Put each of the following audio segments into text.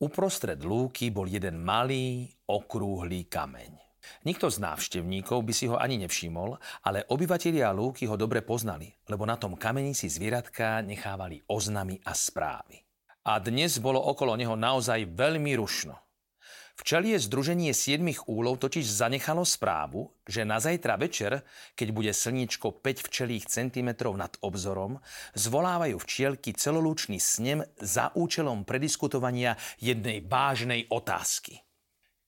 Uprostred lúky bol jeden malý, okrúhly kameň. Nikto z návštevníkov by si ho ani nevšimol, ale obyvatelia lúky ho dobre poznali, lebo na tom kameni si zvieratka nechávali oznamy a správy. A dnes bolo okolo neho naozaj veľmi rušno. Včelie Združenie siedmých úlov totiž zanechalo správu, že na zajtra večer, keď bude slničko 5 včelých centimetrov nad obzorom, zvolávajú včielky celolúčný snem za účelom prediskutovania jednej vážnej otázky.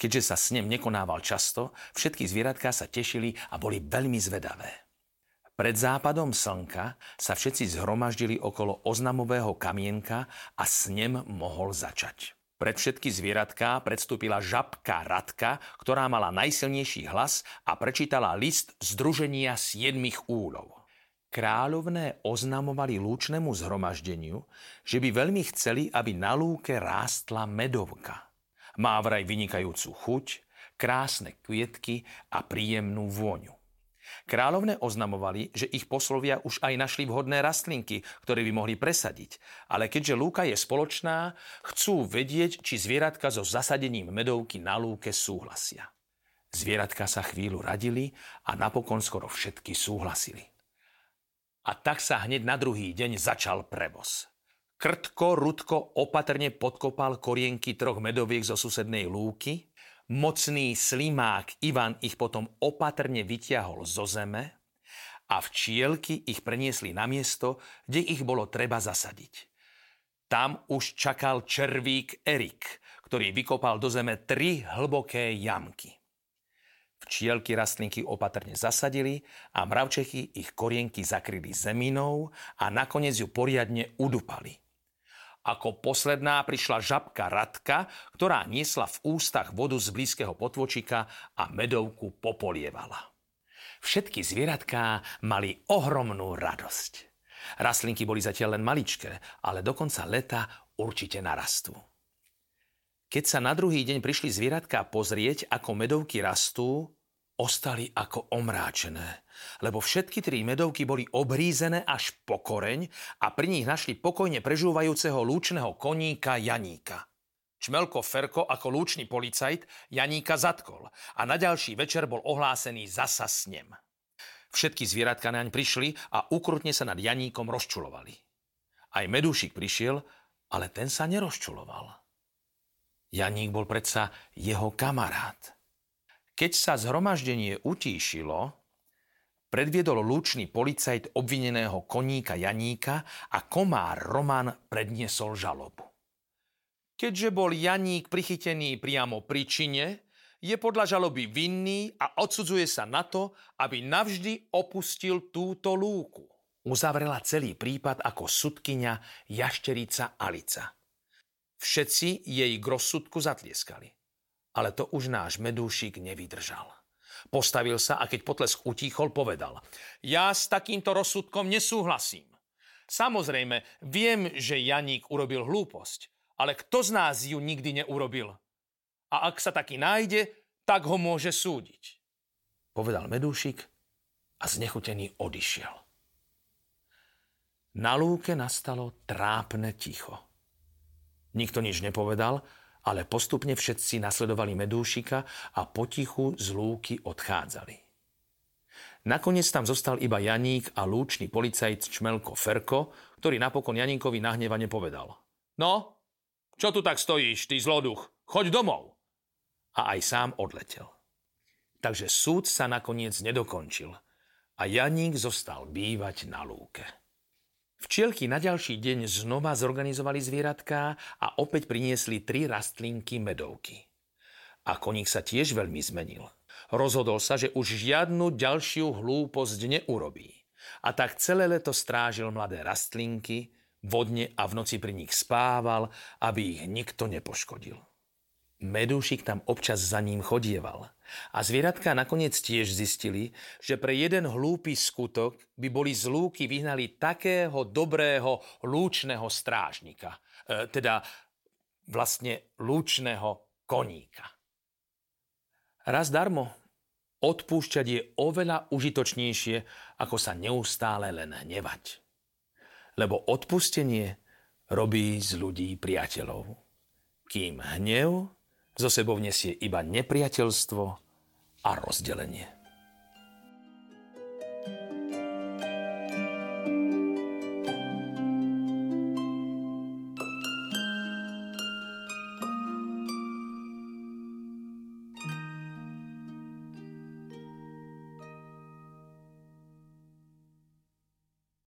Keďže sa snem nekonával často, všetky zvieratká sa tešili a boli veľmi zvedavé. Pred západom slnka sa všetci zhromaždili okolo oznamového kamienka a snem mohol začať. Pred všetky zvieratká predstúpila žabka Radka, ktorá mala najsilnejší hlas a prečítala list Združenia siedmých úlov. Kráľovné oznamovali lúčnemu zhromaždeniu, že by veľmi chceli, aby na lúke rástla medovka. Má vraj vynikajúcu chuť, krásne kvietky a príjemnú vôňu. Kráľovne oznamovali, že ich poslovia už aj našli vhodné rastlinky, ktoré by mohli presadiť. Ale keďže lúka je spoločná, chcú vedieť, či zvieratka so zasadením medovky na lúke súhlasia. Zvieratka sa chvíľu radili a napokon skoro všetky súhlasili. A tak sa hneď na druhý deň začal prevoz. Krtko, Rudko opatrne podkopal korienky troch medoviek zo susednej lúky Mocný slimák Ivan ich potom opatrne vyťahol zo zeme a včielky ich preniesli na miesto, kde ich bolo treba zasadiť. Tam už čakal červík Erik, ktorý vykopal do zeme tri hlboké jamky. Včielky rastlinky opatrne zasadili a mravčechy ich korienky zakryli zeminou a nakoniec ju poriadne udupali – ako posledná prišla žabka Radka, ktorá niesla v ústach vodu z blízkeho potvočika a medovku popolievala. Všetky zvieratká mali ohromnú radosť. Rastlinky boli zatiaľ len maličké, ale do konca leta určite narastú. Keď sa na druhý deň prišli zvieratká pozrieť, ako medovky rastú, ostali ako omráčené, lebo všetky tri medovky boli obrízené až po koreň a pri nich našli pokojne prežúvajúceho lúčneho koníka Janíka. Čmelko Ferko ako lúčný policajt Janíka zatkol a na ďalší večer bol ohlásený zasa snem. Všetky zvieratka naň prišli a ukrutne sa nad Janíkom rozčulovali. Aj medúšik prišiel, ale ten sa nerozčuloval. Janík bol predsa jeho kamarát – keď sa zhromaždenie utíšilo, predviedol lúčný policajt obvineného koníka Janíka a komár Roman predniesol žalobu. Keďže bol Janík prichytený priamo pri čine, je podľa žaloby vinný a odsudzuje sa na to, aby navždy opustil túto lúku. Uzavrela celý prípad ako sudkyňa jašterica Alica. Všetci jej k rozsudku zatlieskali. Ale to už náš medúšik nevydržal. Postavil sa a keď potlesk utíchol, povedal. Ja s takýmto rozsudkom nesúhlasím. Samozrejme, viem, že Janík urobil hlúposť, ale kto z nás ju nikdy neurobil? A ak sa taký nájde, tak ho môže súdiť. Povedal medúšik a znechutený odišiel. Na lúke nastalo trápne ticho. Nikto nič nepovedal ale postupne všetci nasledovali medúšika a potichu z lúky odchádzali. Nakoniec tam zostal iba Janík a lúčný policajt Čmelko Ferko, ktorý napokon Janíkovi nahnevane povedal. No, čo tu tak stojíš, ty zloduch? Choď domov! A aj sám odletel. Takže súd sa nakoniec nedokončil a Janík zostal bývať na lúke. Včielky na ďalší deň znova zorganizovali zvieratká a opäť priniesli tri rastlinky medovky. A koník sa tiež veľmi zmenil. Rozhodol sa, že už žiadnu ďalšiu hlúposť neurobí. A tak celé leto strážil mladé rastlinky, vodne a v noci pri nich spával, aby ich nikto nepoškodil. Medúšik tam občas za ním chodieval. A zvieratka nakoniec tiež zistili, že pre jeden hlúpy skutok by boli z lúky vyhnali takého dobrého lúčného strážnika. E, teda vlastne lúčného koníka. Raz darmo, odpúšťať je oveľa užitočnejšie, ako sa neustále len hnevať. Lebo odpustenie robí z ľudí priateľov. Kým hnev zo sebou nesie iba nepriateľstvo a rozdelenie.